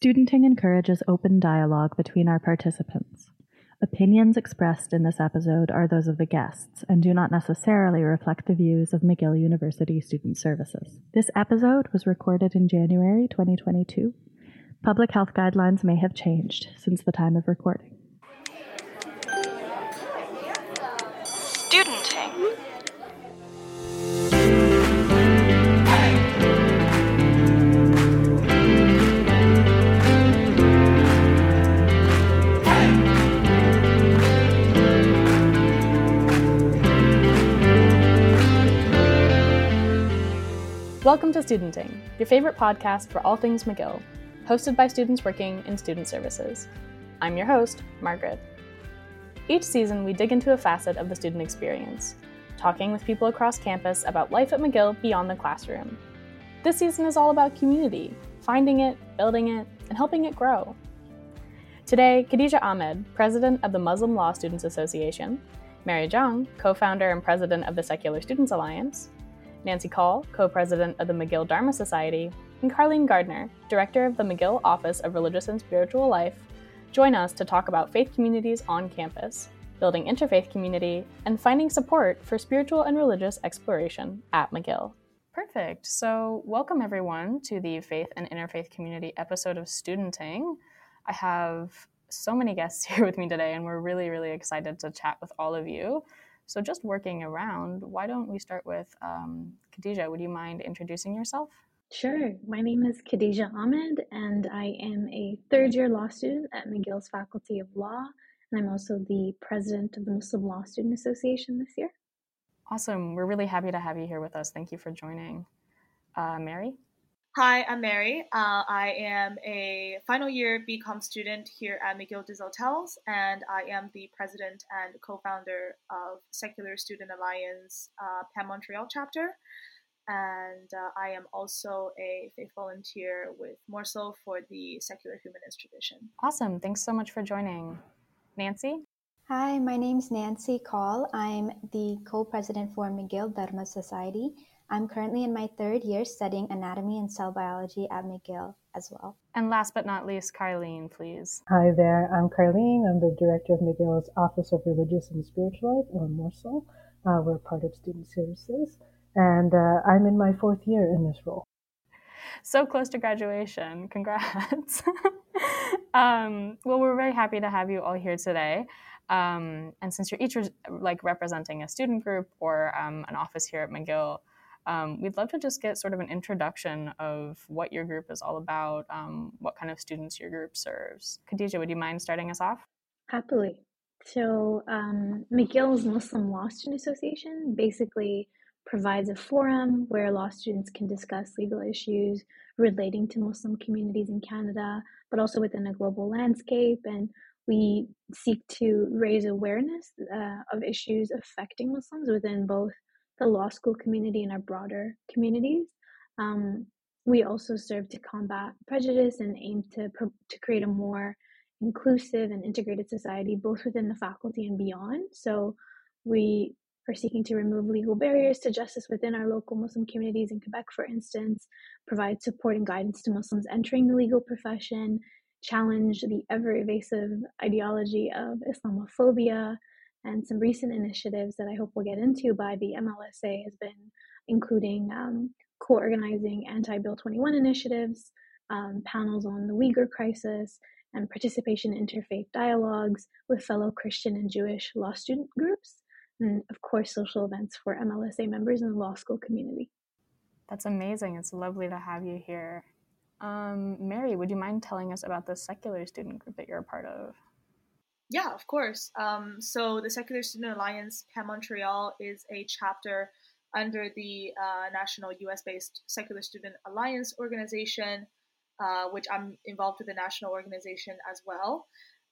Studenting encourages open dialogue between our participants. Opinions expressed in this episode are those of the guests and do not necessarily reflect the views of McGill University Student Services. This episode was recorded in January 2022. Public health guidelines may have changed since the time of recording. Studenting. Welcome to Studenting, your favorite podcast for all things McGill, hosted by students working in student services. I'm your host, Margaret. Each season, we dig into a facet of the student experience, talking with people across campus about life at McGill beyond the classroom. This season is all about community, finding it, building it, and helping it grow. Today, Khadija Ahmed, president of the Muslim Law Students Association, Mary Zhang, co founder and president of the Secular Students Alliance, Nancy Kaul, co president of the McGill Dharma Society, and Carlene Gardner, director of the McGill Office of Religious and Spiritual Life, join us to talk about faith communities on campus, building interfaith community, and finding support for spiritual and religious exploration at McGill. Perfect. So, welcome everyone to the Faith and Interfaith Community episode of Studenting. I have so many guests here with me today, and we're really, really excited to chat with all of you. So, just working around, why don't we start with um, Khadija? Would you mind introducing yourself? Sure. My name is Khadija Ahmed, and I am a third year law student at McGill's Faculty of Law. And I'm also the president of the Muslim Law Student Association this year. Awesome. We're really happy to have you here with us. Thank you for joining. Uh, Mary? Hi, I'm Mary. Uh, I am a final year BCom student here at McGill Desautels, and I am the president and co founder of Secular Student Alliance uh, Pan Montreal chapter. And uh, I am also a faith volunteer with MORSL for the Secular Humanist tradition. Awesome. Thanks so much for joining. Nancy? Hi, my name's Nancy Kaul. I'm the co president for McGill Dharma Society. I'm currently in my third year studying anatomy and cell biology at McGill as well. And last but not least, Carlene, please. Hi there, I'm Carlene. I'm the director of McGill's Office of Religious and Spiritual Life, or MORSL. Uh, we're part of Student Services, and uh, I'm in my fourth year in this role. So close to graduation. Congrats. um, well, we're very happy to have you all here today. Um, and since you're each re- like representing a student group or um, an office here at McGill, um, we'd love to just get sort of an introduction of what your group is all about, um, what kind of students your group serves. Khadija, would you mind starting us off? Happily. So, um, McGill's Muslim Law Student Association basically provides a forum where law students can discuss legal issues relating to Muslim communities in Canada, but also within a global landscape. And we seek to raise awareness uh, of issues affecting Muslims within both the law school community and our broader communities. Um, we also serve to combat prejudice and aim to, to create a more inclusive and integrated society, both within the faculty and beyond. So we are seeking to remove legal barriers to justice within our local Muslim communities in Quebec, for instance, provide support and guidance to Muslims entering the legal profession, challenge the ever evasive ideology of Islamophobia, and some recent initiatives that I hope we'll get into by the MLSA has been including um, co-organizing anti-Bill 21 initiatives, um, panels on the Uyghur crisis, and participation in interfaith dialogues with fellow Christian and Jewish law student groups, and of course, social events for MLSA members in the law school community. That's amazing. It's lovely to have you here. Um, Mary, would you mind telling us about the secular student group that you're a part of? Yeah, of course. Um, so the Secular Student Alliance Pan Montreal is a chapter under the uh, national US based Secular Student Alliance organization, uh, which I'm involved with the national organization as well.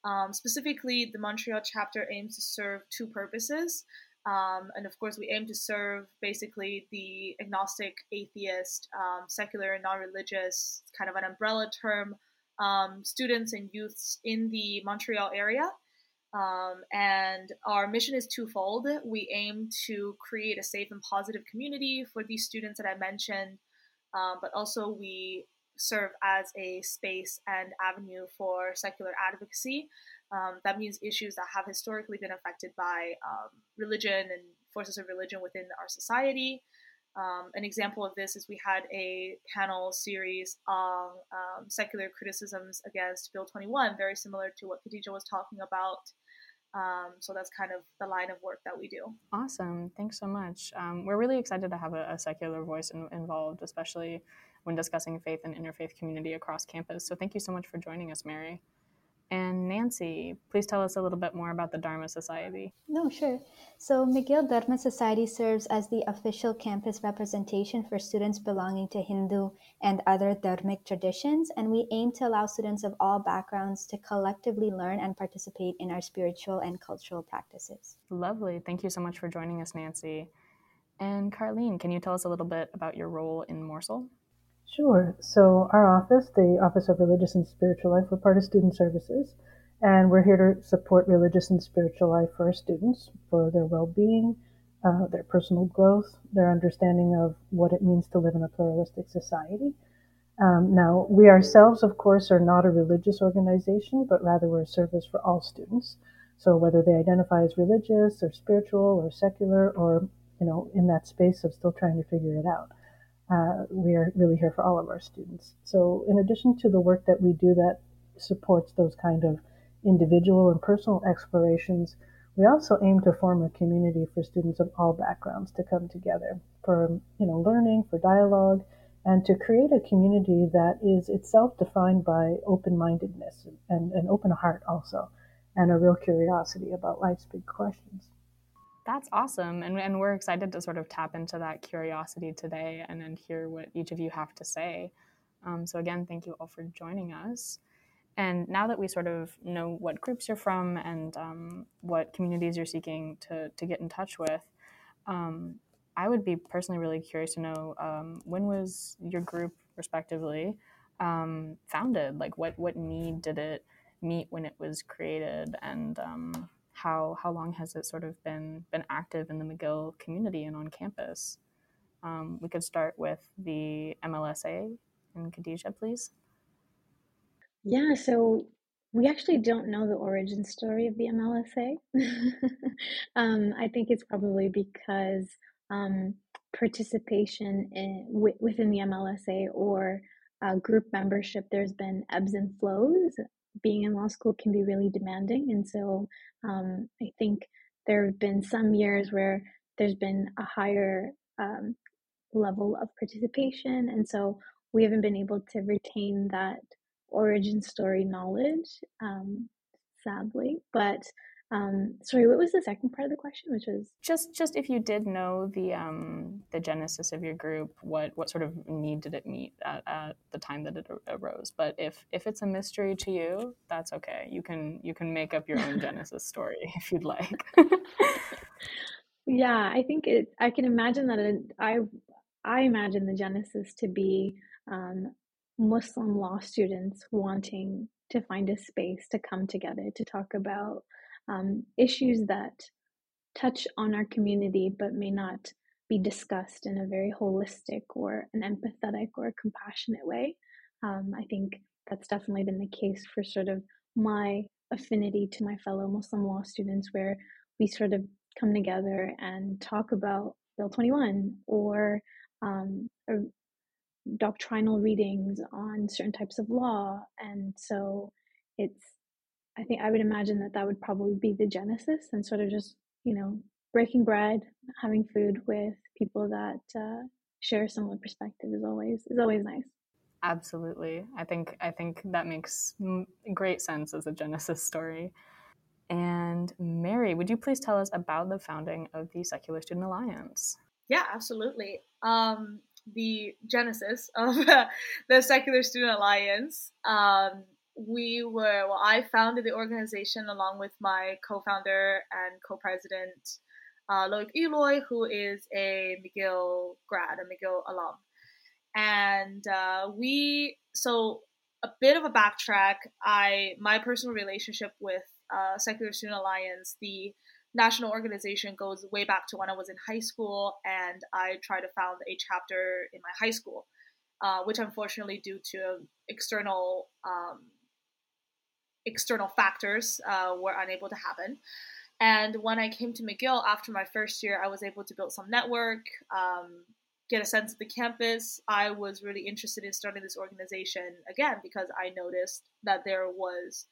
Um, specifically, the Montreal chapter aims to serve two purposes. Um, and of course, we aim to serve basically the agnostic, atheist, um, secular, non religious, kind of an umbrella term, um, students and youths in the Montreal area. Um, and our mission is twofold. We aim to create a safe and positive community for these students that I mentioned, um, but also we serve as a space and avenue for secular advocacy. Um, that means issues that have historically been affected by um, religion and forces of religion within our society. Um, an example of this is we had a panel series on um, secular criticisms against Bill 21, very similar to what Khadija was talking about. Um, so that's kind of the line of work that we do. Awesome. Thanks so much. Um, we're really excited to have a, a secular voice in, involved, especially when discussing faith and interfaith community across campus. So thank you so much for joining us, Mary. And Nancy, please tell us a little bit more about the Dharma Society. No, sure. So, McGill Dharma Society serves as the official campus representation for students belonging to Hindu and other dharmic traditions, and we aim to allow students of all backgrounds to collectively learn and participate in our spiritual and cultural practices. Lovely. Thank you so much for joining us, Nancy. And Carlene, can you tell us a little bit about your role in MORSL? Sure. So our office, the Office of Religious and Spiritual Life, we're part of Student Services, and we're here to support religious and spiritual life for our students, for their well-being, uh, their personal growth, their understanding of what it means to live in a pluralistic society. Um, now, we ourselves, of course, are not a religious organization, but rather we're a service for all students. So whether they identify as religious or spiritual or secular or, you know, in that space of still trying to figure it out uh, we are really here for all of our students. So, in addition to the work that we do that supports those kind of individual and personal explorations, we also aim to form a community for students of all backgrounds to come together for you know learning, for dialogue, and to create a community that is itself defined by open-mindedness and an open heart also, and a real curiosity about life's big questions. That's awesome. And, and we're excited to sort of tap into that curiosity today and then hear what each of you have to say. Um, so, again, thank you all for joining us. And now that we sort of know what groups you're from and um, what communities you're seeking to, to get in touch with, um, I would be personally really curious to know um, when was your group, respectively, um, founded? Like, what, what need did it meet when it was created? And um, how how long has it sort of been been active in the McGill community and on campus? Um, we could start with the MLSA and Khadija, please. Yeah, so we actually don't know the origin story of the MLSA. um, I think it's probably because um, participation in, w- within the MLSA or uh, group membership, there's been ebbs and flows being in law school can be really demanding. And so um, I think there have been some years where there's been a higher um, level of participation. And so we haven't been able to retain that origin story knowledge, um, sadly. But um, sorry, what was the second part of the question? Which was just just if you did know the um, the genesis of your group, what what sort of need did it meet at, at the time that it arose? But if if it's a mystery to you, that's okay. You can you can make up your own genesis story if you'd like. yeah, I think it. I can imagine that. It, I I imagine the genesis to be um, Muslim law students wanting to find a space to come together to talk about um, issues that touch on our community but may not be discussed in a very holistic or an empathetic or compassionate way. Um, I think that's definitely been the case for sort of my affinity to my fellow Muslim law students, where we sort of come together and talk about Bill 21 or, um, or doctrinal readings on certain types of law. And so it's I think I would imagine that that would probably be the genesis and sort of just, you know, breaking bread, having food with people that uh, share a similar perspective is always is always nice. Absolutely, I think I think that makes great sense as a genesis story. And Mary, would you please tell us about the founding of the Secular Student Alliance? Yeah, absolutely. Um, the genesis of the Secular Student Alliance um, we were well i founded the organization along with my co-founder and co-president uh, loic eloy who is a mcgill grad a mcgill alum. And uh, we so a bit of a backtrack i my personal relationship with uh, secular student alliance the national organization goes way back to when i was in high school and i tried to found a chapter in my high school uh, which unfortunately, due to external um, external factors, uh, were unable to happen. And when I came to McGill after my first year, I was able to build some network, um, get a sense of the campus. I was really interested in starting this organization again because I noticed that there was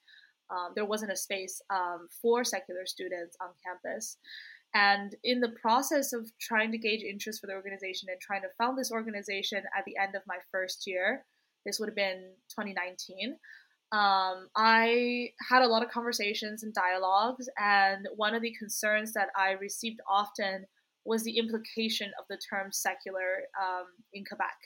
um, there wasn't a space um, for secular students on campus. And in the process of trying to gauge interest for the organization and trying to found this organization at the end of my first year, this would have been 2019. Um, I had a lot of conversations and dialogues, and one of the concerns that I received often was the implication of the term secular um, in Quebec,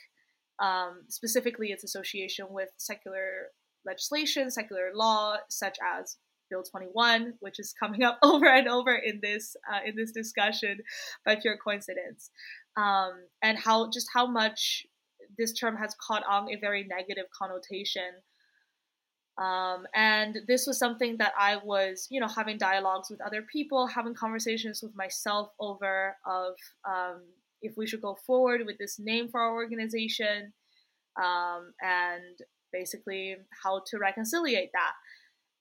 um, specifically its association with secular legislation, secular law, such as Bill 21, which is coming up over and over in this uh, in this discussion by pure coincidence, um, and how just how much this term has caught on a very negative connotation. Um, and this was something that I was, you know, having dialogues with other people, having conversations with myself over of um, if we should go forward with this name for our organization, um, and basically how to reconciliate that.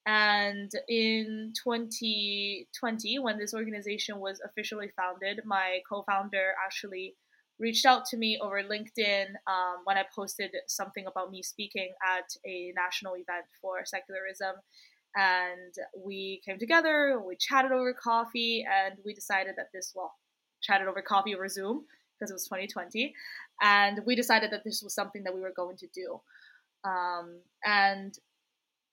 And in 2020, when this organization was officially founded, my co founder actually reached out to me over LinkedIn um, when I posted something about me speaking at a national event for secularism. And we came together, we chatted over coffee, and we decided that this, well, chatted over coffee over Zoom because it was 2020. And we decided that this was something that we were going to do. Um, and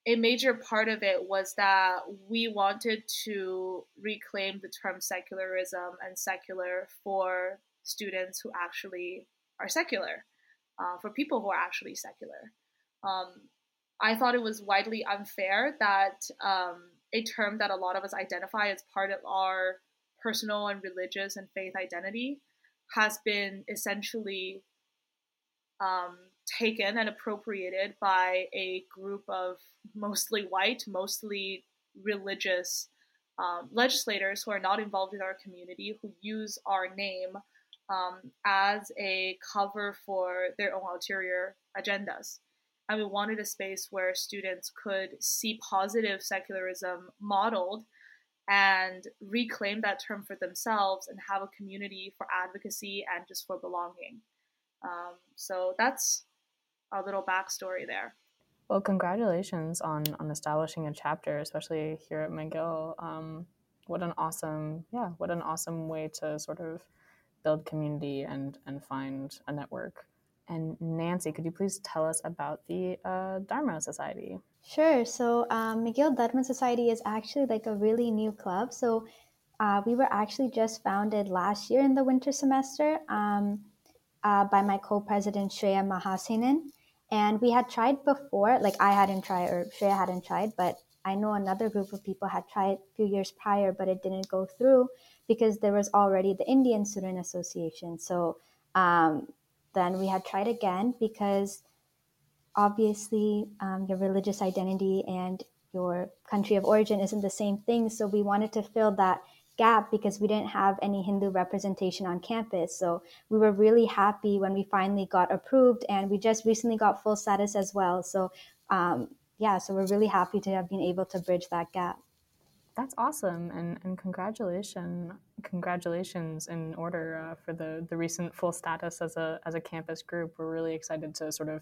a major part of it was that we wanted to reclaim the term secularism and secular for students who actually are secular, uh, for people who are actually secular. Um, I thought it was widely unfair that um, a term that a lot of us identify as part of our personal and religious and faith identity has been essentially um, taken and appropriated by a group of mostly white, mostly religious um, legislators who are not involved in our community, who use our name um, as a cover for their own ulterior agendas. And we wanted a space where students could see positive secularism modeled and reclaim that term for themselves and have a community for advocacy and just for belonging. Um, so that's a little backstory there. Well, congratulations on on establishing a chapter, especially here at McGill. Um, what an awesome, yeah, what an awesome way to sort of build community and and find a network. And Nancy, could you please tell us about the uh, Dharma Society? Sure. So um, McGill Dharma Society is actually like a really new club. So uh, we were actually just founded last year in the winter semester um, uh, by my co-president Shreya Mahasenan. And we had tried before, like I hadn't tried or Shreya hadn't tried, but I know another group of people had tried a few years prior, but it didn't go through because there was already the Indian Student Association. So um, then we had tried again because obviously um, your religious identity and your country of origin isn't the same thing. So we wanted to fill that gap because we didn't have any Hindu representation on campus. So we were really happy when we finally got approved, and we just recently got full status as well. So um, yeah, so we're really happy to have been able to bridge that gap. That's awesome, and and congratulations, congratulations in order uh, for the the recent full status as a as a campus group. We're really excited to sort of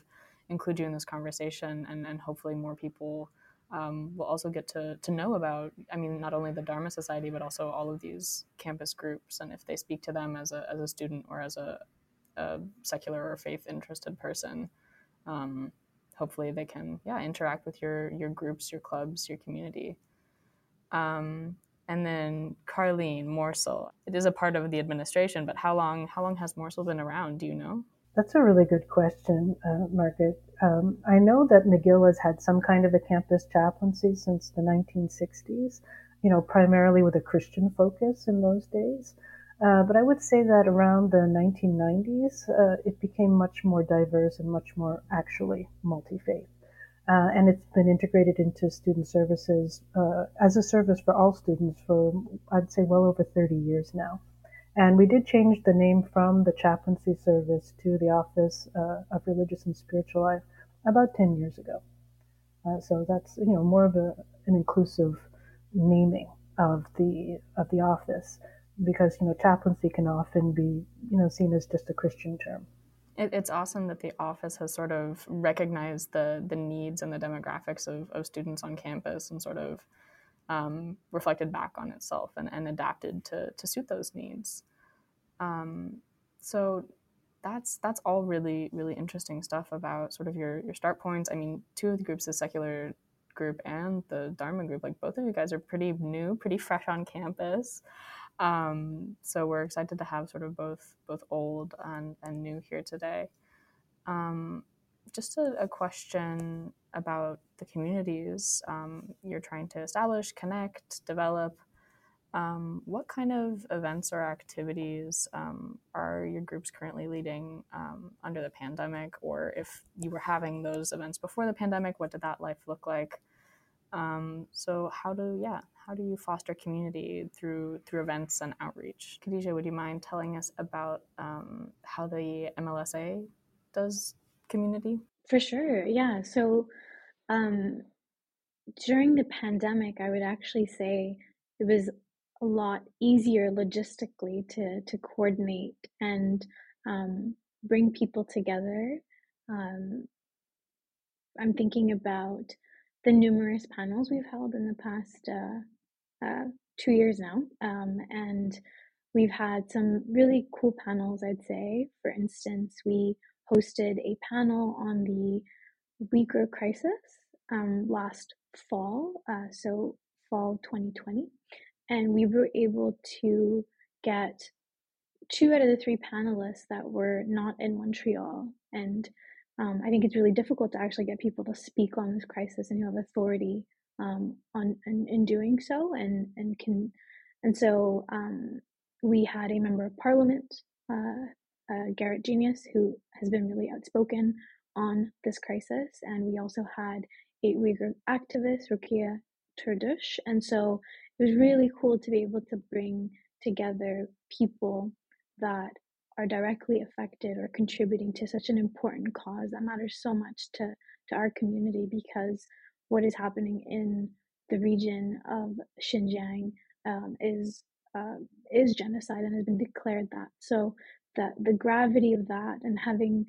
include you in this conversation, and and hopefully more people um, will also get to, to know about, I mean, not only the Dharma Society, but also all of these campus groups. And if they speak to them as a, as a student or as a, a secular or faith interested person, um, hopefully they can, yeah, interact with your, your groups, your clubs, your community. Um, and then Carlene MORSL, it is a part of the administration, but how long, how long has MORSL been around? Do you know? That's a really good question, uh, Margaret. Um, I know that McGill has had some kind of a campus chaplaincy since the 1960s, you know, primarily with a Christian focus in those days. Uh, but I would say that around the 1990s, uh, it became much more diverse and much more actually multi faith. Uh, and it's been integrated into student services uh, as a service for all students for, I'd say, well over 30 years now. And we did change the name from the chaplaincy service to the Office uh, of Religious and Spiritual Life about 10 years ago. So that's you know more of a, an inclusive naming of the of the office because you know chaplaincy can often be you know seen as just a Christian term. It, it's awesome that the office has sort of recognized the the needs and the demographics of, of students on campus and sort of um, reflected back on itself and, and adapted to, to suit those needs. Um, so that's that's all really really interesting stuff about sort of your your start points. I mean, two of the groups, the secular group and the Dharma group, like both of you guys are pretty new, pretty fresh on campus. Um, so we're excited to have sort of both both old and, and new here today. Um, just a, a, question about the communities um, you're trying to establish, connect, develop. Um, what kind of events or activities um, are your groups currently leading um, under the pandemic? Or if you were having those events before the pandemic, what did that life look like? So how do yeah how do you foster community through through events and outreach? Khadija, would you mind telling us about um, how the MLSA does community? For sure, yeah. So um, during the pandemic, I would actually say it was a lot easier logistically to to coordinate and um, bring people together. Um, I'm thinking about the numerous panels we've held in the past uh, uh, two years now, um, and we've had some really cool panels. I'd say, for instance, we hosted a panel on the Uyghur crisis um, last fall, uh, so fall 2020 and we were able to get two out of the three panelists that were not in Montreal. And um, I think it's really difficult to actually get people to speak on this crisis and who have authority um, on in, in, doing so, and and can, and so um, we had a member of parliament, uh, uh, Garnett Genuis, who has been really outspoken on this crisis, and we also had a Uyghur activist, Rukiye Turdush, and so it was really cool to be able to bring together people that are directly affected or contributing to such an important cause that matters so much to, to our community because what is happening in the region of Xinjiang um, is uh, is genocide and has been declared that. So that the gravity of that and having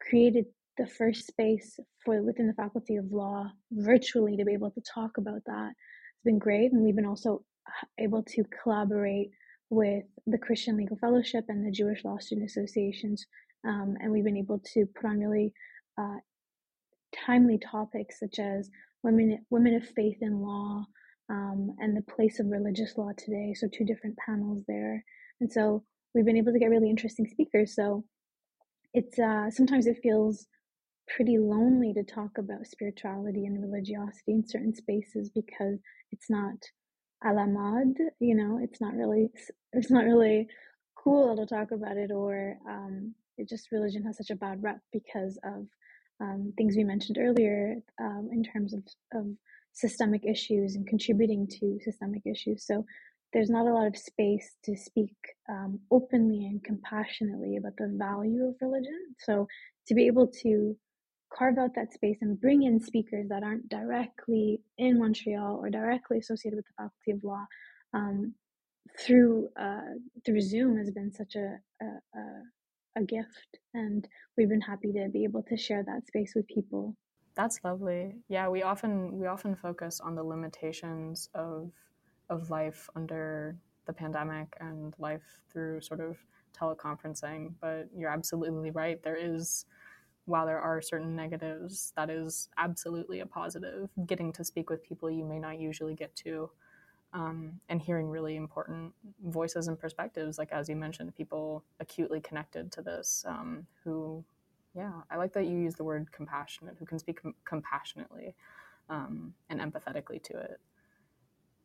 created the first space for within the faculty of law virtually to be able to talk about that has been great. And we've been also able to collaborate with the Christian Legal Fellowship and the Jewish Law Student Associations. Um, and we've been able to put on really uh, timely topics such as women, women of faith in law um, and the place of religious law today. So, two different panels there. And so, we've been able to get really interesting speakers. So, it's uh, sometimes it feels pretty lonely to talk about spirituality and religiosity in certain spaces because it's not a la mode, you know, it's not really, it's not really cool to talk about it or um, it just religion has such a bad rep because of um, things we mentioned earlier um, in terms of, of systemic issues and contributing to systemic issues. So there's not a lot of space to speak um, openly and compassionately about the value of religion. So to be able to carve out that space and bring in speakers that aren't directly in Montreal or directly associated with the Faculty of Law um, through uh, through Zoom has been such a, a, a a gift, and we've been happy to be able to share that space with people. That's lovely. Yeah, we often we often focus on the limitations of of life under the pandemic and life through sort of teleconferencing, but you're absolutely right. There is while there are certain negatives, that is absolutely a positive. Getting to speak with people you may not usually get to, um, and hearing really important voices and perspectives, like as you mentioned, people acutely connected to this, um, who, yeah, I like that you use the word compassionate, who can speak com- compassionately um, and empathetically to it.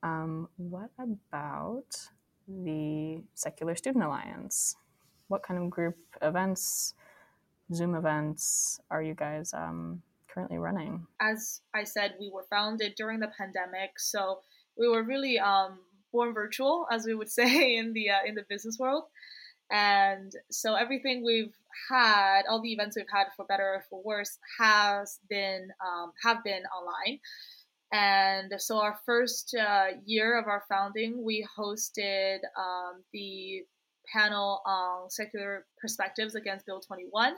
Um, what about the Secular Student Alliance? What kind of group events? Zoom events are you guys um, currently running? As I said, we were founded during the pandemic, so we were really um, born virtual, as we would say in the uh, in the business world. And so everything we've had, all the events we've had, for better or for worse, has been um, have been online. And so our first uh, year of our founding, we hosted um, the panel on secular perspectives against Bill 21.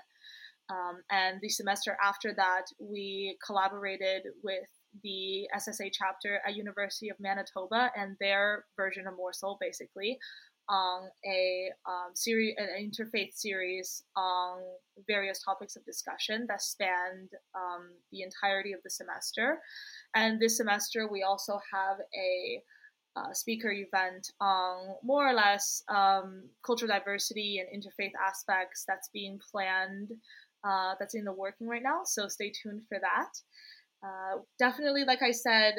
Um, and the semester after that, we collaborated with the SSA chapter at University of Manitoba and their version of MORSL, basically, on a um, series, an interfaith series on various topics of discussion that spanned um, the entirety of the semester. And this semester, we also have a uh, speaker event on more or less um, cultural diversity and interfaith aspects that's being planned, uh, that's in the working right now. So stay tuned for that. Uh, definitely, like I said,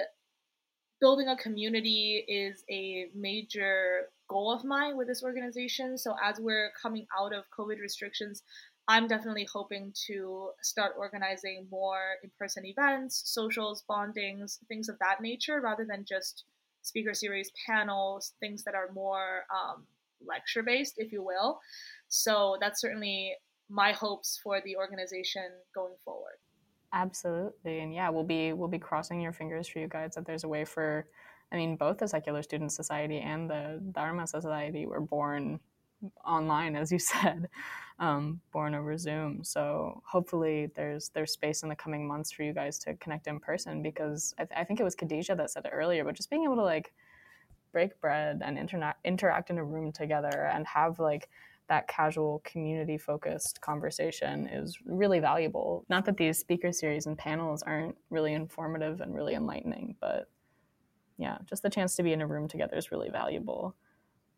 building a community is a major goal of mine with this organization. So as we're coming out of COVID restrictions, I'm definitely hoping to start organizing more in person events, socials, bondings, things of that nature, rather than just speaker series, panels, things that are more um, lecture based, if you will. So that's certainly my hopes for the organization going forward. Absolutely, and yeah, we'll be we'll be crossing your fingers for you guys that there's a way for, I mean, both the Secular Student Society and the Dharma Society were born online, as you said, um, born over Zoom. So hopefully, there's there's space in the coming months for you guys to connect in person because I, th- I think it was Khadija that said it earlier, but just being able to like break bread and interna- interact in a room together and have like that casual community focused conversation is really valuable. Not that these speaker series and panels aren't really informative and really enlightening, but yeah, just the chance to be in a room together is really valuable.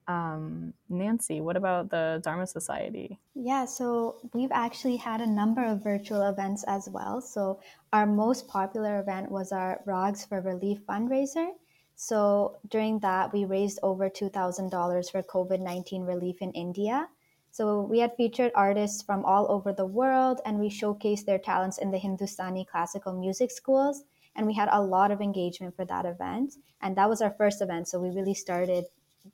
Um, Nancy, what about the Dharma Society? Yeah, so we've actually had a number of virtual events as well. So our most popular event was our Ragas for Relief fundraiser. So during that, we raised over $2,000 for COVID 19 relief in India. So we had featured artists from all over the world and we showcased their talents in the Hindustani classical music schools. And we had a lot of engagement for that event. And that was our first event. So we really started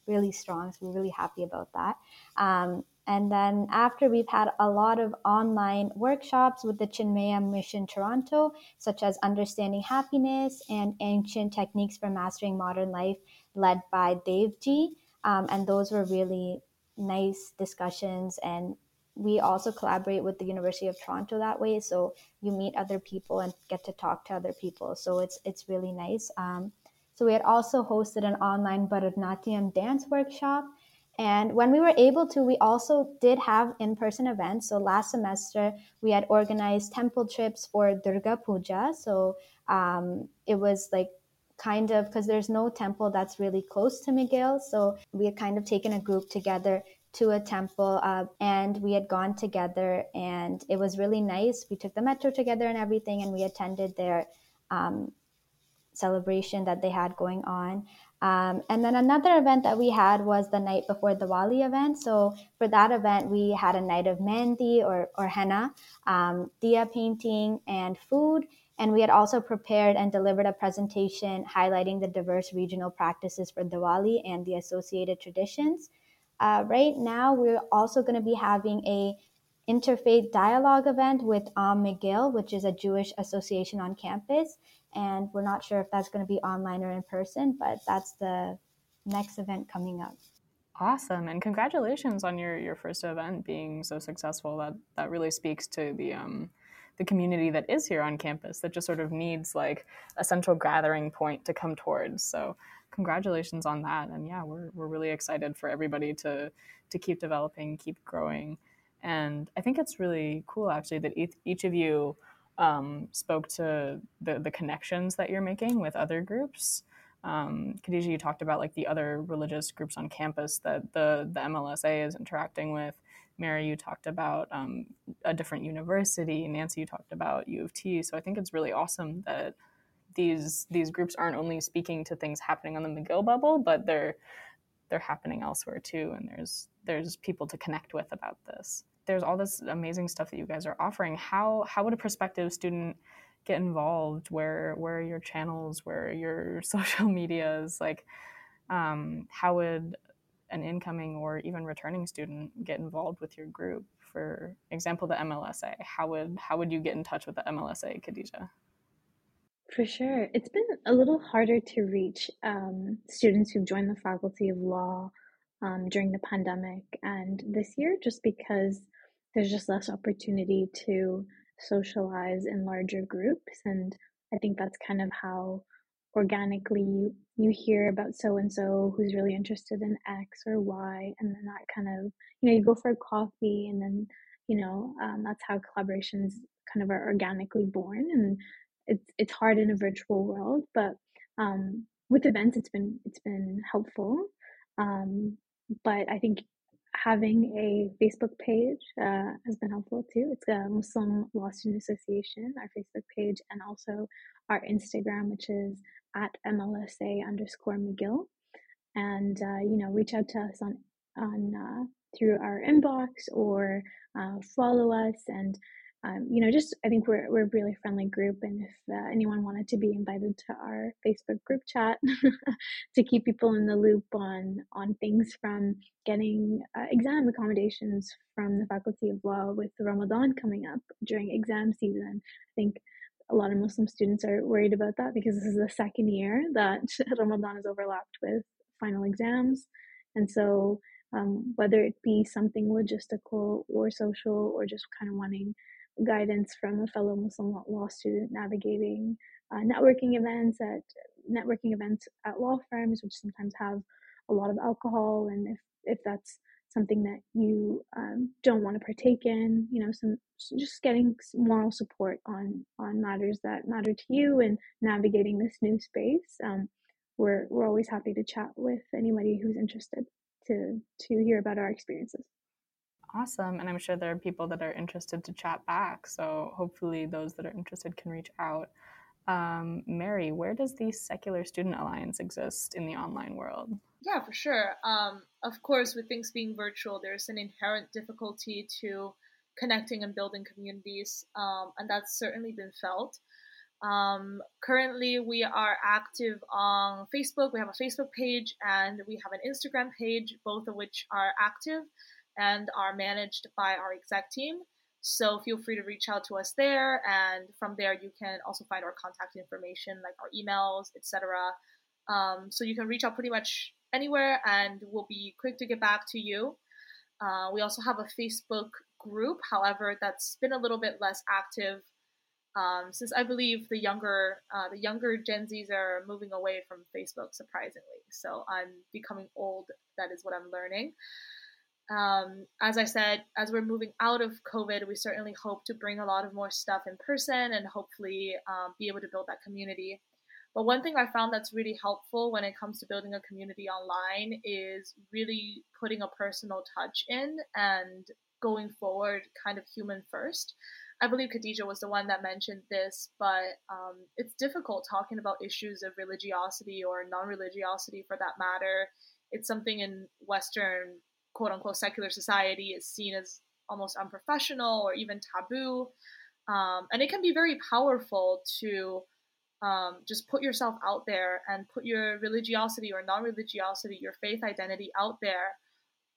really strong. So we're really happy about that. Um, and then after we've had a lot of online workshops with the Chinmaya Mission Toronto, such as Understanding Happiness and Ancient Techniques for Mastering Modern Life, led by Devji. Um, and those were really nice discussions and we also collaborate with the University of Toronto that way. So you meet other people and get to talk to other people. So it's it's really nice. Um, so we had also hosted an online Bharatanatyam dance workshop. And when we were able to, we also did have in-person events. So last semester we had organized temple trips for Durga Puja. So um, it was like kind of because there's no temple that's really close to McGill. So we had kind of taken a group together to a temple uh, and we had gone together and it was really nice. We took the metro together and everything and we attended their um, celebration that they had going on. Um, and then another event that we had was the night before Diwali event. So for that event, we had a night of mehndi or, or henna, um, diya painting, and food. And we had also prepared and delivered a presentation highlighting the diverse regional practices for Diwali and the associated traditions. Uh, right now, we're also going to be having a interfaith dialogue event with Am McGill, which is a Jewish association on campus. And we're not sure if that's going to be online or in person, but that's the next event coming up. Awesome, and congratulations on your, your first event being so successful. That that really speaks to the um, the community that is here on campus that just sort of needs like a central gathering point to come towards. So congratulations on that. And yeah, we're, we're really excited for everybody to, to keep developing, keep growing. And I think it's really cool actually that each, each of you um, spoke to the, the connections that you're making with other groups. Um, Khadija, you talked about like the other religious groups on campus that the, the MLSA is interacting with. Mary, you talked about um, a different university. Nancy, you talked about U of T. So I think it's really awesome that these these groups aren't only speaking to things happening on the McGill bubble, but they're they're happening elsewhere too. And there's there's people to connect with about this. There's all this amazing stuff that you guys are offering. How how would a prospective student get involved? Where where are your channels? Where are your social medias? Like um, how would an incoming or even returning student get involved with your group? For example, the MLSA. How would how would you get in touch with the MLSA, Khadija? For sure. It's been a little harder to reach um, students who've joined the Faculty of Law um, during the pandemic and this year, just because there's just less opportunity to socialize in larger groups. And I think that's kind of how organically you, you hear about so and so who's really interested in X or Y. And then that kind of, you know, you go for a coffee and then, you know, um, that's how collaborations kind of are organically born. And it's, it's hard in a virtual world, but um, with events, it's been, it's been helpful. Um, but I think having a Facebook page uh, has been helpful too. It's a Muslim Law Student Association, our Facebook page, and also our Instagram, which is at MLSA underscore McGill. And, uh, you know, reach out to us on, on uh, through our inbox or uh, follow us and um, you know, just I think we're we're a really friendly group, and if uh, anyone wanted to be invited to our Facebook group chat to keep people in the loop on on things from getting uh, exam accommodations from the Faculty of Law with Ramadan coming up during exam season, I think a lot of Muslim students are worried about that because this is the second year that Ramadan is overlapped with final exams, and so um, whether it be something logistical or social or just kind of wanting guidance from a fellow Muslim law student navigating uh, networking events at networking events at law firms, which sometimes have a lot of alcohol, and if if that's something that you um, don't want to partake in, you know, some just getting moral support on on matters that matter to you and navigating this new space. Um, we're we're always happy to chat with anybody who's interested to to hear about our experiences. Awesome. And I'm sure there are people that are interested to chat back. So hopefully, those that are interested can reach out. Um, Mary, where does the Secular Student Alliance exist in the online world? Yeah, for sure. Um, of course, with things being virtual, there's an inherent difficulty to connecting and building communities, um, and that's certainly been felt. Um, currently, we are active on Facebook. We have a Facebook page and we have an Instagram page, both of which are active and are managed by our exec team. So feel free to reach out to us there, and from there you can also find our contact information, like our emails, etc. Um, so you can reach out pretty much anywhere, and we'll be quick to get back to you. Uh, we also have a Facebook group, however, that's been a little bit less active um, since I believe the younger uh, the younger Gen Zs are moving away from Facebook, surprisingly. So I'm becoming old. That is what I'm learning. Um, as I said, as we're moving out of COVID, we certainly hope to bring a lot of more stuff in person and hopefully um, be able to build that community. But one thing I found that's really helpful when it comes to building a community online is really putting a personal touch in and going forward kind of human first. I believe Khadija was the one that mentioned this, but um, it's difficult talking about issues of religiosity or non religiosity for that matter. It's something in Western quote unquote secular society is seen as almost unprofessional or even taboo. Um, and it can be very powerful to um, just put yourself out there and put your religiosity or non religiosity, your faith identity out there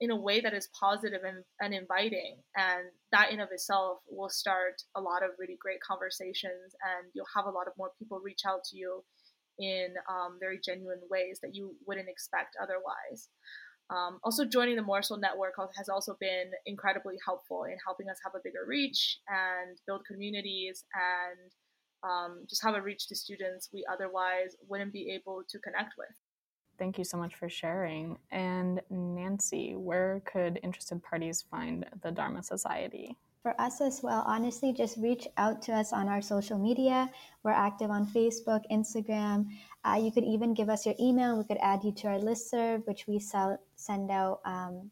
in a way that is positive and, and inviting. And that in of itself will start a lot of really great conversations, and you'll have a lot of more people reach out to you in um, very genuine ways that you wouldn't expect otherwise. Um, also, joining the MORSL Network has also been incredibly helpful in helping us have a bigger reach and build communities and um, just have a reach to students we otherwise wouldn't be able to connect with. Thank you so much for sharing. And Nancy, where could interested parties find the Dharma Society? For us as well, honestly, just reach out to us on our social media. We're active on Facebook, Instagram. Uh, you could even give us your email. We could add you to our list serve, which we sell, send out um,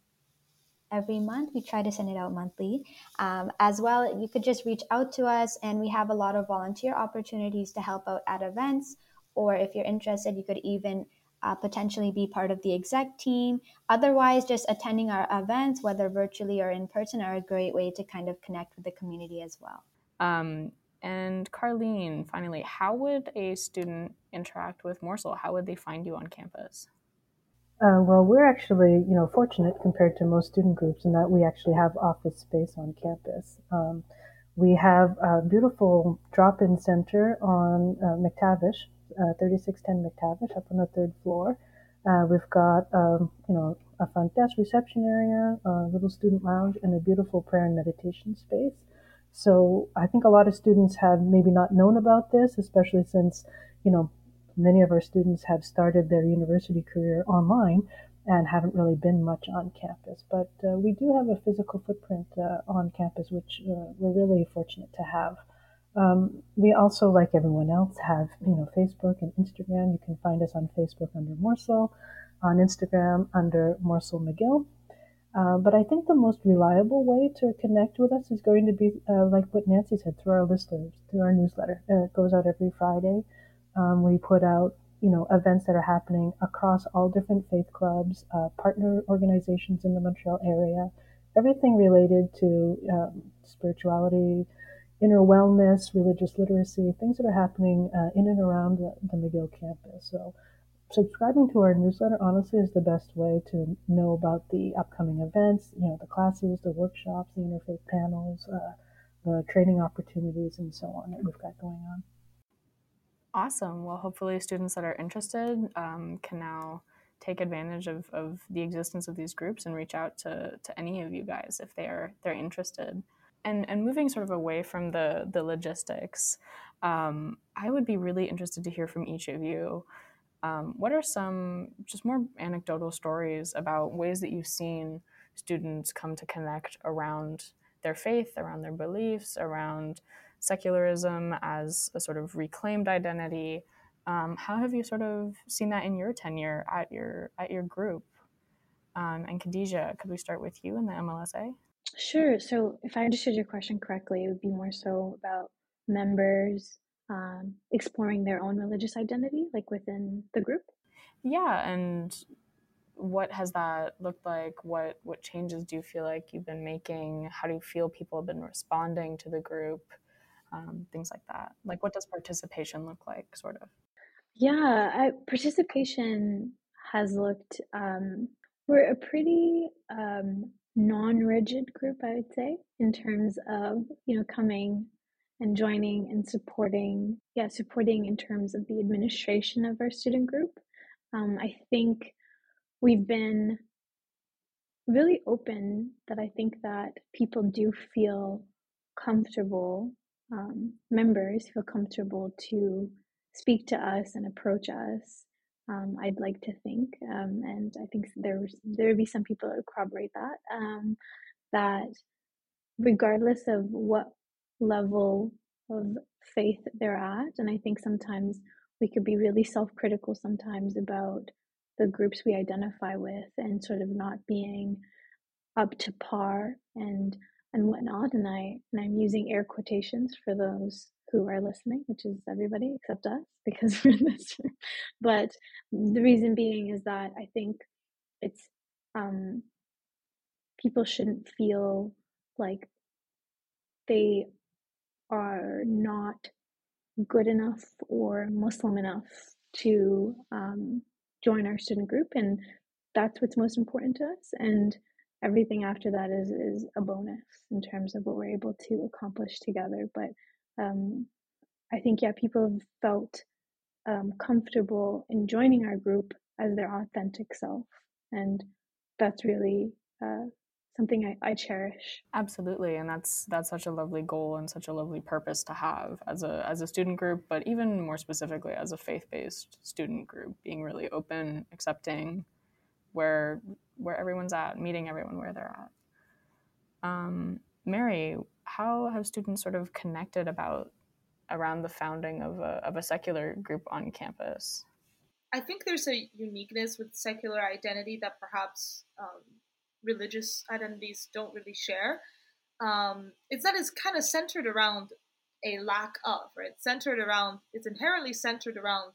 every month. We try to send it out monthly. Um, as well, you could just reach out to us, and we have a lot of volunteer opportunities to help out at events. Or if you're interested, you could even uh, potentially be part of the exec team. Otherwise, just attending our events, whether virtually or in person, are a great way to kind of connect with the community as well. Um, and Carlene, finally, how would a student interact with MORSL? How would they find you on campus? Uh, well, we're actually, you know, fortunate compared to most student groups in that we actually have office space on campus. Um, we have a beautiful drop-in center on uh, McTavish, uh, 3610 McTavish, up on the third floor. Uh, we've got, um, you know, a front desk reception area, a little student lounge, and a beautiful prayer and meditation space. So I think a lot of students have maybe not known about this, especially since, you know, many of our students have started their university career online and haven't really been much on campus. But uh, we do have a physical footprint uh, on campus, which uh, we're really fortunate to have. Um, we also, like everyone else, have you know Facebook and Instagram. You can find us on Facebook under MORSL, on Instagram under MORSL McGill. Uh, but I think the most reliable way to connect with us is going to be uh, like what Nancy said through our listers, through our newsletter. Uh, it goes out every Friday. Um, we put out, you know, events that are happening across all different faith clubs, uh, partner organizations in the Montreal area, everything related to um, spirituality, inner wellness, religious literacy, things that are happening in and around the, the McGill campus. So subscribing to our newsletter honestly is the best way to know about the upcoming events, you know, the classes, the workshops, the interfaith panels, uh, the training opportunities, and so on that we've got going on. Awesome. Well, hopefully, students that are interested um, can now take advantage of, of the existence of these groups and reach out to, to any of you guys if they're they're interested. And and moving sort of away from the the logistics, um, I would be really interested to hear from each of you. Um, what are some just more anecdotal stories about ways that you've seen students come to connect around their faith, around their beliefs, around secularism as a sort of reclaimed identity. Um, how have you sort of seen that in your tenure at your at your group? Um, and Khadija, could we start with you in the MLSA? Sure. So, if I understood your question correctly, it would be more so about members um, exploring their own religious identity, like within the group. Yeah, and what has that looked like? What what changes do you feel like you've been making? How do you feel people have been responding to the group? um, things like that. Like, what does participation look like, sort of? Yeah, I, participation has looked. Um, we're a pretty um, non-rigid group, I would say, in terms of you know coming and joining and supporting. Yeah, supporting in terms of the administration of our student group. Um, I think we've been really open that I think that people do feel comfortable um, members feel comfortable to speak to us and approach us. Um, I'd like to think, um, and I think there there would be some people that corroborate that um, that regardless of what level of faith they're at, and I think sometimes we could be really self-critical sometimes about the groups we identify with and sort of not being up to par and and whatnot. And I and I'm using air quotations for those who are listening, which is everybody except us because we're in this. but the reason being is that I think it's um, people shouldn't feel like they are not good enough or Muslim enough to um, join our student group, and that's what's most important to us. And everything after that is is a bonus in terms of what we're able to accomplish together. But um, I think yeah, people have felt um, comfortable in joining our group as their authentic self, and that's really uh, something I, I cherish. Absolutely, and that's that's such a lovely goal and such a lovely purpose to have as a as a student group, but even more specifically as a faith based student group, being really open, accepting, where where everyone's at, meeting everyone where they're at. Um, Mary, how have students sort of connected about around the founding of a, of a secular group on campus? I think there's a uniqueness with secular identity that perhaps um, religious identities don't really share. Um, it's that it's kind of centered around a lack of, right? Centered around, it's inherently centered around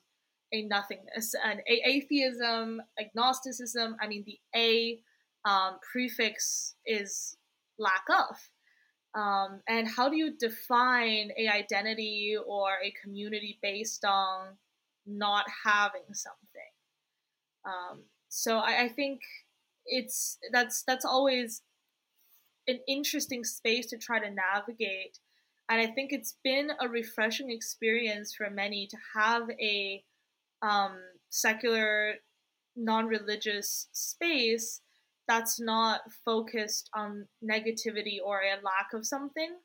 a nothingness and a atheism agnosticism i mean the a um, prefix is lack of um, and how do you define a identity or a community based on not having something um, so I, I think it's that's that's always an interesting space to try to navigate. And i think it's been a refreshing experience for many to have a um, secular non-religious space that's not focused on negativity or a lack of something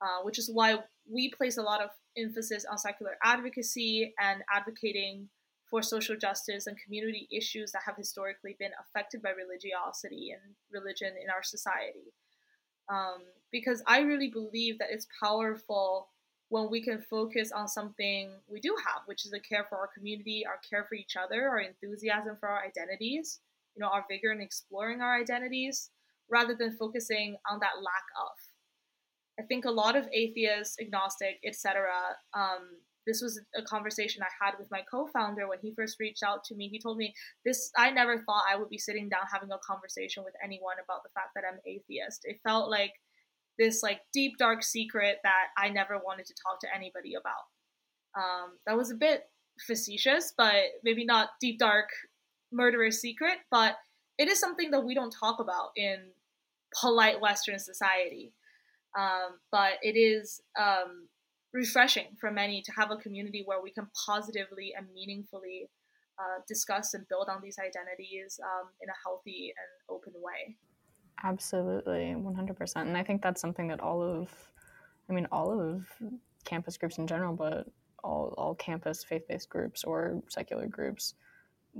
uh, which is why we place a lot of emphasis on secular advocacy and advocating for social justice and community issues that have historically been affected by religiosity and religion in our society. Um, because I really believe that it's powerful when we can focus on something we do have, which is a care for our community, our care for each other, our enthusiasm for our identities, you know, our vigor in exploring our identities, rather than focusing on that lack of. I think a lot of atheists, agnostic, etc., um, this was a conversation I had with my co-founder when he first reached out to me. He told me this I never thought I would be sitting down having a conversation with anyone about the fact that I'm atheist. It felt like this like deep dark secret that I never wanted to talk to anybody about. Um, that was a bit facetious, but maybe not deep dark murderous secret, but it is something that we don't talk about in polite Western society. Um, but it is um, refreshing for many to have a community where we can positively and meaningfully uh, discuss and build on these identities um, in a healthy and open way. Absolutely, 100%. And I think that's something that all of, I mean, all of campus groups in general, but all, all campus faith based groups or secular groups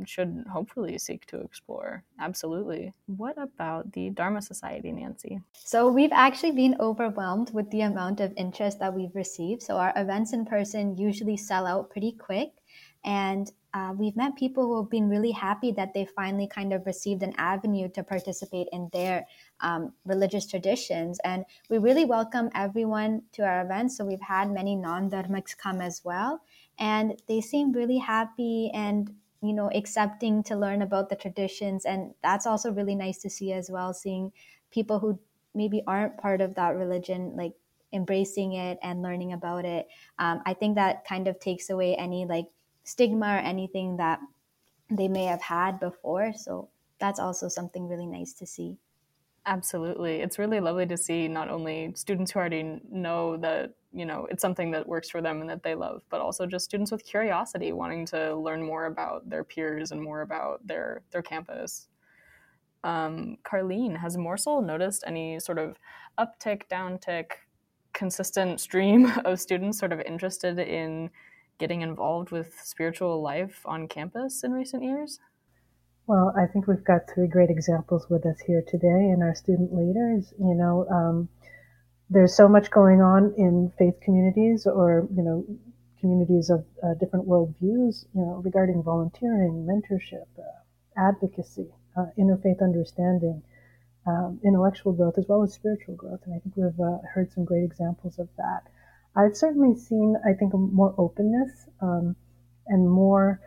should hopefully seek to explore. Absolutely. What about the Dharma Society, Nancy? So, we've actually been overwhelmed with the amount of interest that we've received. So, our events in person usually sell out pretty quick. And uh, we've met people who have been really happy that they finally kind of received an avenue to participate in their um, religious traditions. And we really welcome everyone to our events. So, we've had many non dharmics come as well. And they seem really happy and you know accepting to learn about the traditions and that's also really nice to see as well seeing people who maybe aren't part of that religion like embracing it and learning about it um, i think that kind of takes away any like stigma or anything that they may have had before so that's also something really nice to see Absolutely. It's really lovely to see not only students who already know that, you know, it's something that works for them and that they love, but also just students with curiosity wanting to learn more about their peers and more about their their campus. Um, Carlene, has MORSL noticed any sort of uptick, downtick, consistent stream of students sort of interested in getting involved with spiritual life on campus in recent years? Well, I think we've got three great examples with us here today and our student leaders. You know, um, there's so much going on in faith communities or, you know, communities of uh, different worldviews, you know, regarding volunteering, mentorship, uh, advocacy, uh, interfaith understanding, um, intellectual growth, as well as spiritual growth. And I think we've uh, heard some great examples of that. I've certainly seen, I think, more openness um, and more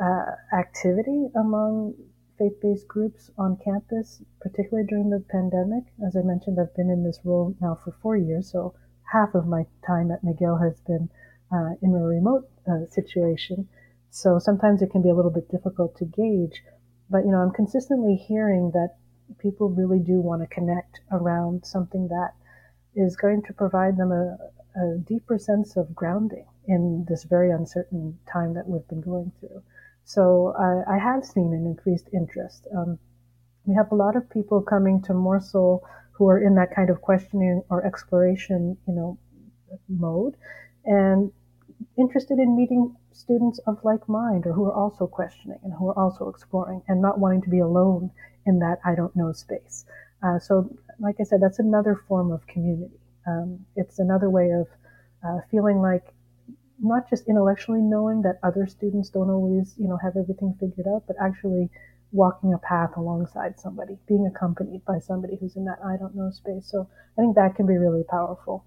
uh, activity among faith-based groups on campus, particularly during the pandemic. As I mentioned, I've been in this role now for four years, so half of my time at McGill has been uh, in a remote uh, situation. So sometimes it can be a little bit difficult to gauge, but you know, I'm consistently hearing that people really do want to connect around something that is going to provide them a, a deeper sense of grounding in this very uncertain time that we've been going through. So I, I have seen an increased interest. Um, we have a lot of people coming to MORSL who are in that kind of questioning or exploration, you know, mode, and interested in meeting students of like mind or who are also questioning and who are also exploring and not wanting to be alone in that I don't know space. Uh, so, like I said, that's another form of community. Um, it's another way of uh, feeling like not just intellectually knowing that other students don't always, you know, have everything figured out, but actually walking a path alongside somebody, being accompanied by somebody who's in that I don't know space. So I think that can be really powerful.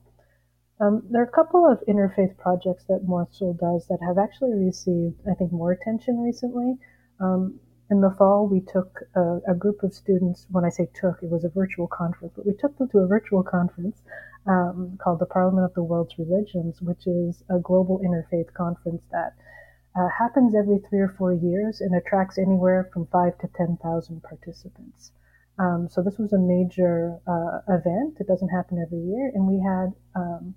Um, there are a couple of interfaith projects that MORSL does that have actually received, I think, more attention recently. Um, in the fall, we took a, a, group of students. When I say took, it was a virtual conference, but we took them to a virtual conference um, called the Parliament of the World's Religions, which is a global interfaith conference that uh, happens every three or four years and attracts anywhere from five to 10,000 participants. Um, so this was a major uh, event. It doesn't happen every year. And we had, um,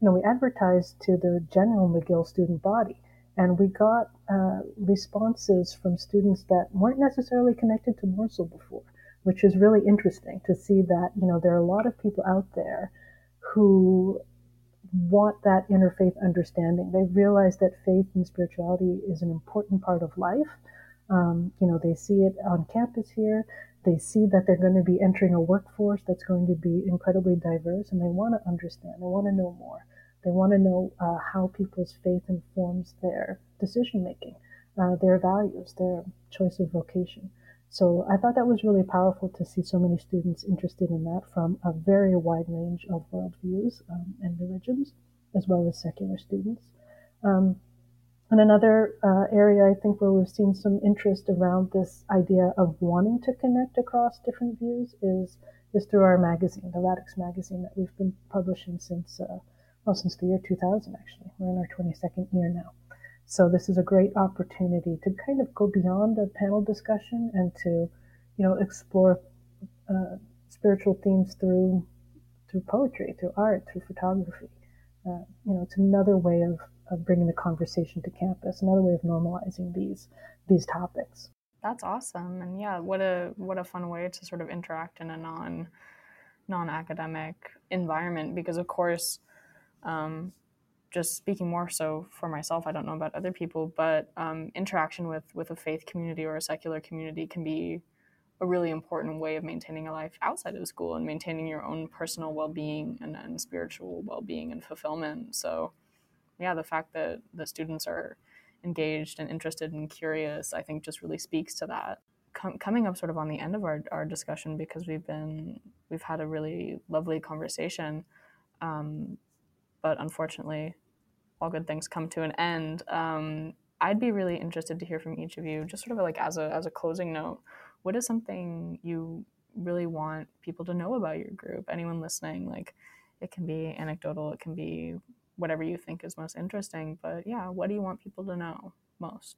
you know, we advertised to the general McGill student body. And we got uh, responses from students that weren't necessarily connected to MORSL before, which is really interesting to see that, you know, there are a lot of people out there who want that interfaith understanding. They realize that faith and spirituality is an important part of life. Um, you know, they see it on campus here. They see that they're going to be entering a workforce that's going to be incredibly diverse, and they want to understand. They want to know more. They want to know uh, how people's faith informs their decision making, uh, their values, their choice of vocation. So I thought that was really powerful to see so many students interested in that from a very wide range of worldviews um, and religions, as well as secular students. Um, and another uh, area I think where we've seen some interest around this idea of wanting to connect across different views is is through our magazine, the Radix magazine that we've been publishing since uh, well since the year 2000 actually. We're in our 22nd year now. So this is a great opportunity to kind of go beyond a panel discussion and to, you know, explore uh, spiritual themes through through poetry, through art, through photography. Uh, you know, it's another way of, of bringing the conversation to campus, another way of normalizing these these topics. That's awesome, and yeah, what a what a fun way to sort of interact in a non non academic environment because of course. Um, just speaking more so for myself, I don't know about other people, but um, interaction with with a faith community or a secular community can be a really important way of maintaining a life outside of school and maintaining your own personal well-being and, and spiritual well-being and fulfillment. So, yeah, the fact that the students are engaged and interested and curious, I think, just really speaks to that. Com- coming up sort of on the end of our, our discussion because we've been we've had a really lovely conversation um, but unfortunately all good things come to an end. Um, I'd be really interested to hear from each of you, just sort of like as a as a closing note. What is something you really want people to know about your group? Anyone listening, like it can be anecdotal, it can be whatever you think is most interesting. But yeah, what do you want people to know most?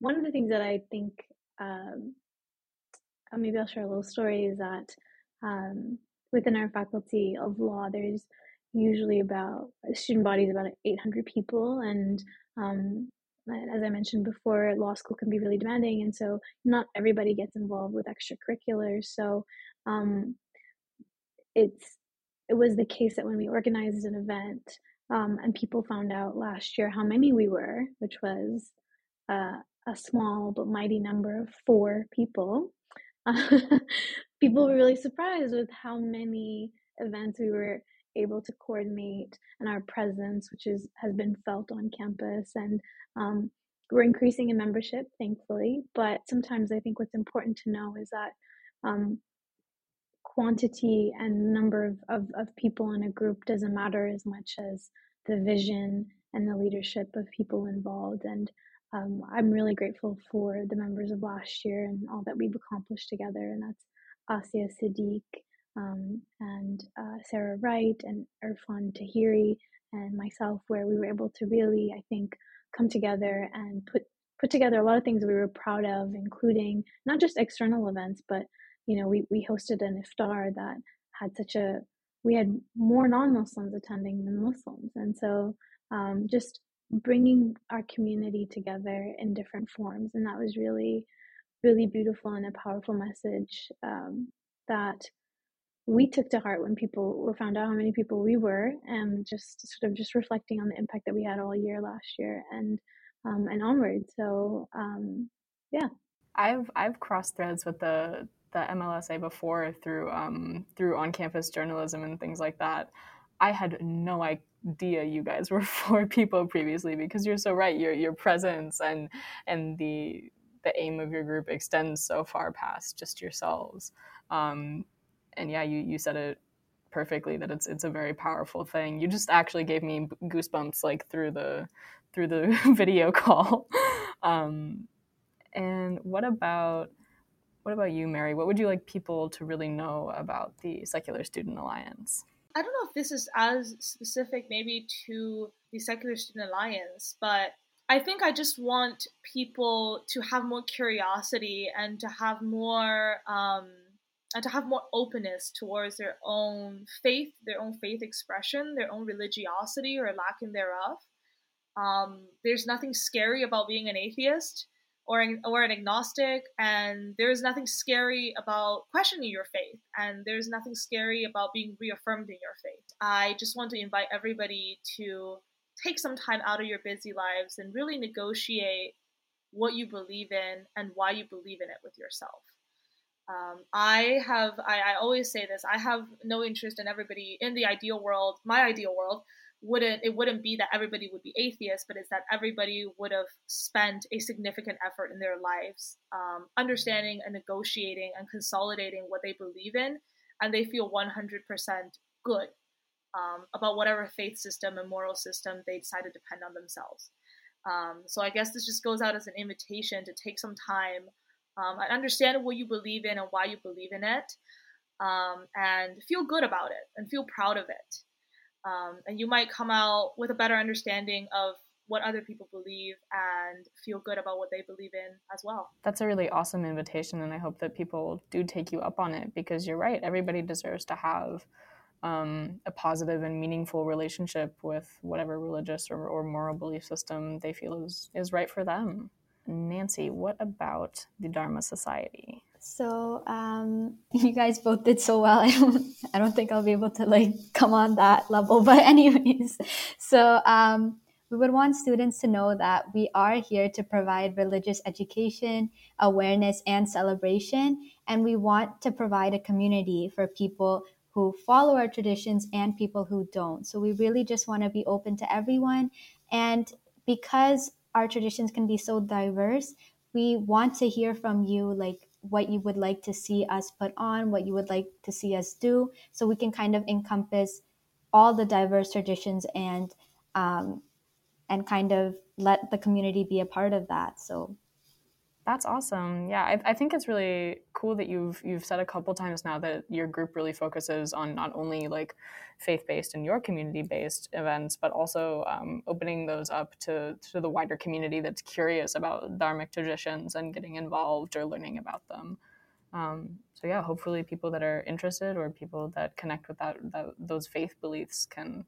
One of the things that I think, um, uh, maybe I'll share a little story, is that um, within our faculty of law, there's usually about student body is about 800 people and um, as i mentioned before law school can be really demanding and so not everybody gets involved with extracurriculars so um, it's it was the case that when we organized an event um, and people found out last year how many we were which was uh, a small but mighty number of four people people were really surprised with how many events we were able to coordinate and our presence, which is has been felt on campus. And um, we're increasing in membership, thankfully. But sometimes I think what's important to know is that um, quantity and number of, of, of people in a group doesn't matter as much as the vision and the leadership of people involved. And um, I'm really grateful for the members of last year and all that we've accomplished together. And that's Asia Siddiq, um, and uh, Sarah Wright and Irfan Tahiri and myself, where we were able to really, I think, come together and put put together a lot of things we were proud of, including not just external events, but you know, we we hosted an iftar that had such a we had more non-Muslims attending than Muslims, and so um, just bringing our community together in different forms, and that was really, really beautiful and a powerful message um, that we took to heart when people found out how many people we were and just sort of just reflecting on the impact that we had all year last year and um, and onward. So um, yeah. I've i've crossed threads with the the mlsa before through um, through on-campus journalism and things like that. I had no idea you guys were four people previously because you're so right your your presence and and the the aim of your group extends so far past just yourselves. Um, and yeah, you you said it perfectly that it's it's a very powerful thing. You just actually gave me goosebumps like through the through the video call. Um, and what about what about you, Mary? What would you like people to really know about the Secular Student Alliance? I don't know if this is as specific maybe to the Secular Student Alliance, but I think I just want people to have more curiosity and to have more um, and to have more openness towards their own faith, their own faith expression, their own religiosity or lacking thereof. Um, there's nothing scary about being an atheist or an, or an agnostic, and there's nothing scary about questioning your faith, and there's nothing scary about being reaffirmed in your faith. I just want to invite everybody to take some time out of your busy lives and really negotiate what you believe in and why you believe in it with yourself. Um, I have, I, I always say this, I have no interest in everybody in the ideal world, my ideal world wouldn't it wouldn't be that everybody would be atheist but it's that everybody would have spent a significant effort in their lives um, understanding and negotiating and consolidating what they believe in and they feel 100% good um, about whatever faith system and moral system they decide to depend on themselves. Um, so i guess this just goes out as an invitation to take some time um, and understand what you believe in and why you believe in it um, and feel good about it and feel proud of it um, and you might come out with a better understanding of what other people believe and feel good about what they believe in as well. That's a really awesome invitation, and I hope that people do take you up on it because you're right. Everybody deserves to have um, a positive and meaningful relationship with whatever religious or, or moral belief system they feel is, is right for them. Nancy, what about the Dharma Society? So um, you guys both did so well. I don't, I don't think I'll be able to like come on that level. But anyways, so um, we would want students to know that we are here to provide religious education, awareness, and celebration, and we want to provide a community for people who follow our traditions and people who don't. So we really just want to be open to everyone, and because our traditions can be so diverse, we want to hear from you like what you would like to see us put on, what you would like to see us do, so we can kind of encompass all the diverse traditions and um, and kind of let the community be a part of that. So that's awesome. Yeah, I, I, think it's really cool that you've you've said a couple times now that your group really focuses on not only like faith based and your community based events, but also um, opening those up to to the wider community that's curious about dharmic traditions and getting involved or learning about them. Um, so yeah, hopefully people that are interested or people that connect with that, that those faith beliefs can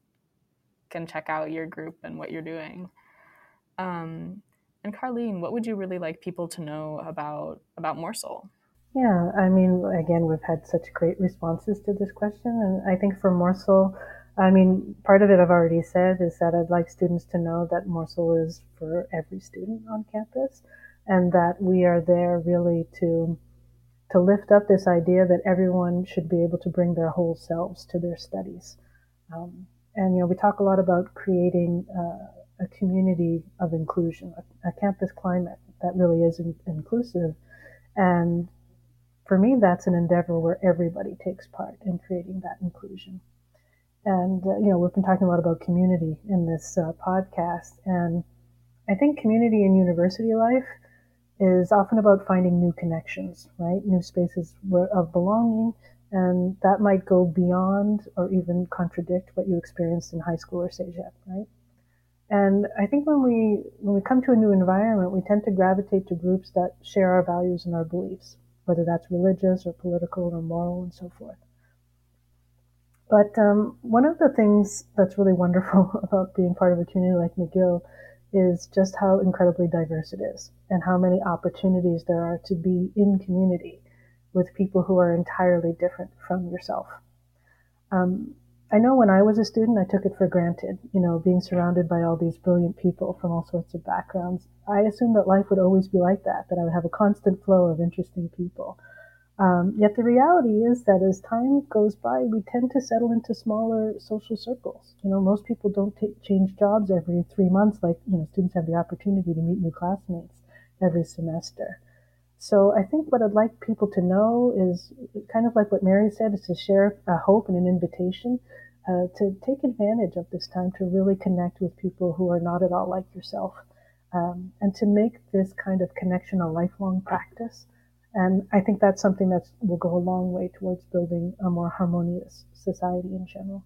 can check out your group and what you're doing. Um, and Carlene, what would you really like people to know about about MORSL? Yeah, I mean, again, we've had such great responses to this question, and I think for MORSL, I mean, part of it I've already said is that I'd like students to know that MORSL is for every student on campus, and that we are there really to to lift up this idea that everyone should be able to bring their whole selves to their studies. Um, and you know, we talk a lot about creating. Uh, a community of inclusion, a, a campus climate that really is in, inclusive. And for me, that's an endeavor where everybody takes part in creating that inclusion. And, uh, you know, we've been talking a lot about community in this uh, podcast. And I think community in university life is often about finding new connections, right? New spaces of belonging. And that might go beyond or even contradict what you experienced in high school or CEGEP, right? And I think when we when we come to a new environment, we tend to gravitate to groups that share our values and our beliefs, whether that's religious or political or moral and so forth. But um, one of the things that's really wonderful about being part of a community like McGill is just how incredibly diverse it is and how many opportunities there are to be in community with people who are entirely different from yourself. Um, I know when I was a student, I took it for granted, you know, being surrounded by all these brilliant people from all sorts of backgrounds. I assumed that life would always be like that, that I would have a constant flow of interesting people. Um, yet the reality is that as time goes by, we tend to settle into smaller social circles. You know, most people don't take, change jobs every three months, like, you know, students have the opportunity to meet new classmates every semester. So I think what I'd like people to know is kind of like what Mary said, is to share a hope and an invitation uh, to take advantage of this time to really connect with people who are not at all like yourself, um, and to make this kind of connection a lifelong practice. And I think that's something that will go a long way towards building a more harmonious society in general.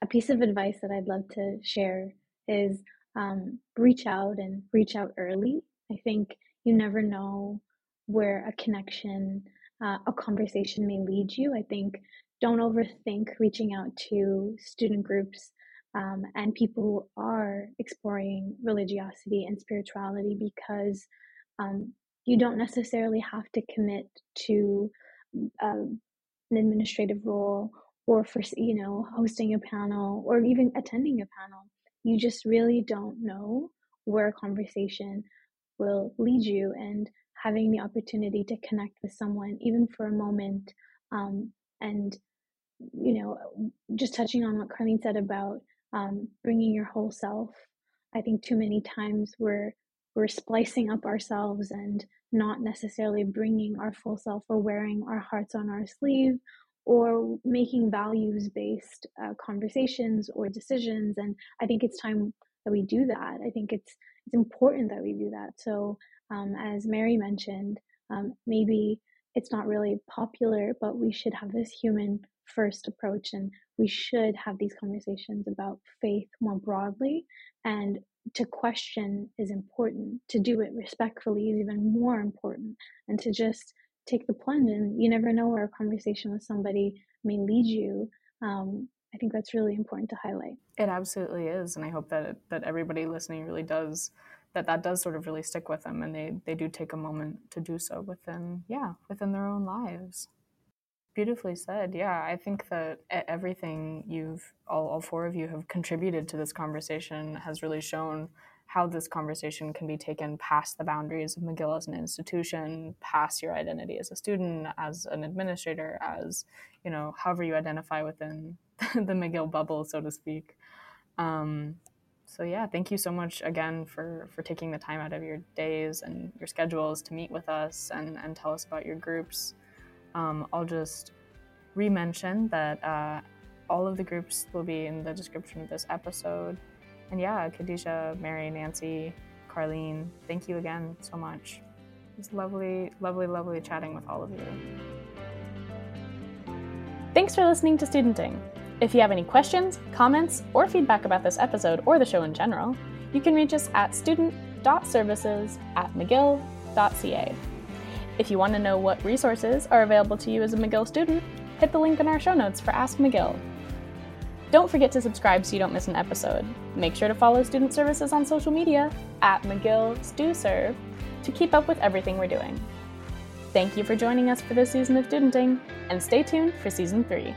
A piece of advice that I'd love to share is um, reach out and reach out early. I think you never know where a connection, uh, a conversation may lead you. I think don't overthink reaching out to student groups um, and people who are exploring religiosity and spirituality because um, you don't necessarily have to commit to uh, an administrative role or for you know hosting a panel or even attending a panel you just really don't know where a conversation will lead you and having the opportunity to connect with someone even for a moment um, and you know just touching on what carlene said about um, bringing your whole self. I think too many times we're we're splicing up ourselves and not necessarily bringing our full self or wearing our hearts on our sleeve or making values based uh, conversations or decisions and i think it's time that we do that. I think it's it's important that we do that. So um, as mary mentioned um, maybe it's not really popular but we should have this human first approach and we should have these conversations about faith more broadly and to question is important to do it respectfully is even more important and to just take the plunge and you never know where a conversation with somebody may lead you um, i think that's really important to highlight. It absolutely is and i hope that that everybody listening really does that that does sort of really stick with them and they they do take a moment to do so within yeah within their own lives. Beautifully said yeah. I think that everything you've all, all four of you have contributed to this conversation has really shown how this conversation can be taken past the boundaries of McGill as an institution, past your identity as a student, as an administrator, as you know, however you identify within the McGill bubble, so to speak. Um, so yeah, thank you so much again for for taking the time out of your days and your schedules to meet with us and and tell us about your groups. Um, I'll just re-mention that uh, all of the groups will be in the description of this episode. And yeah, Khadija, Mary, Nancy, Carlene, thank you again so much. It's lovely, lovely, lovely chatting with all of you. Thanks for listening to Studenting. If you have any questions, comments, or feedback about this episode or the show in general, you can reach us at student.services at mcgill.ca. If you want to know what resources are available to you as a McGill student, hit the link in our show notes for Ask McGill don't forget to subscribe so you don't miss an episode. Make sure to follow Student Services on social media at McGill StuServe to keep up with everything we're doing. Thank you for joining us for this season of Studenting, and stay tuned for season three.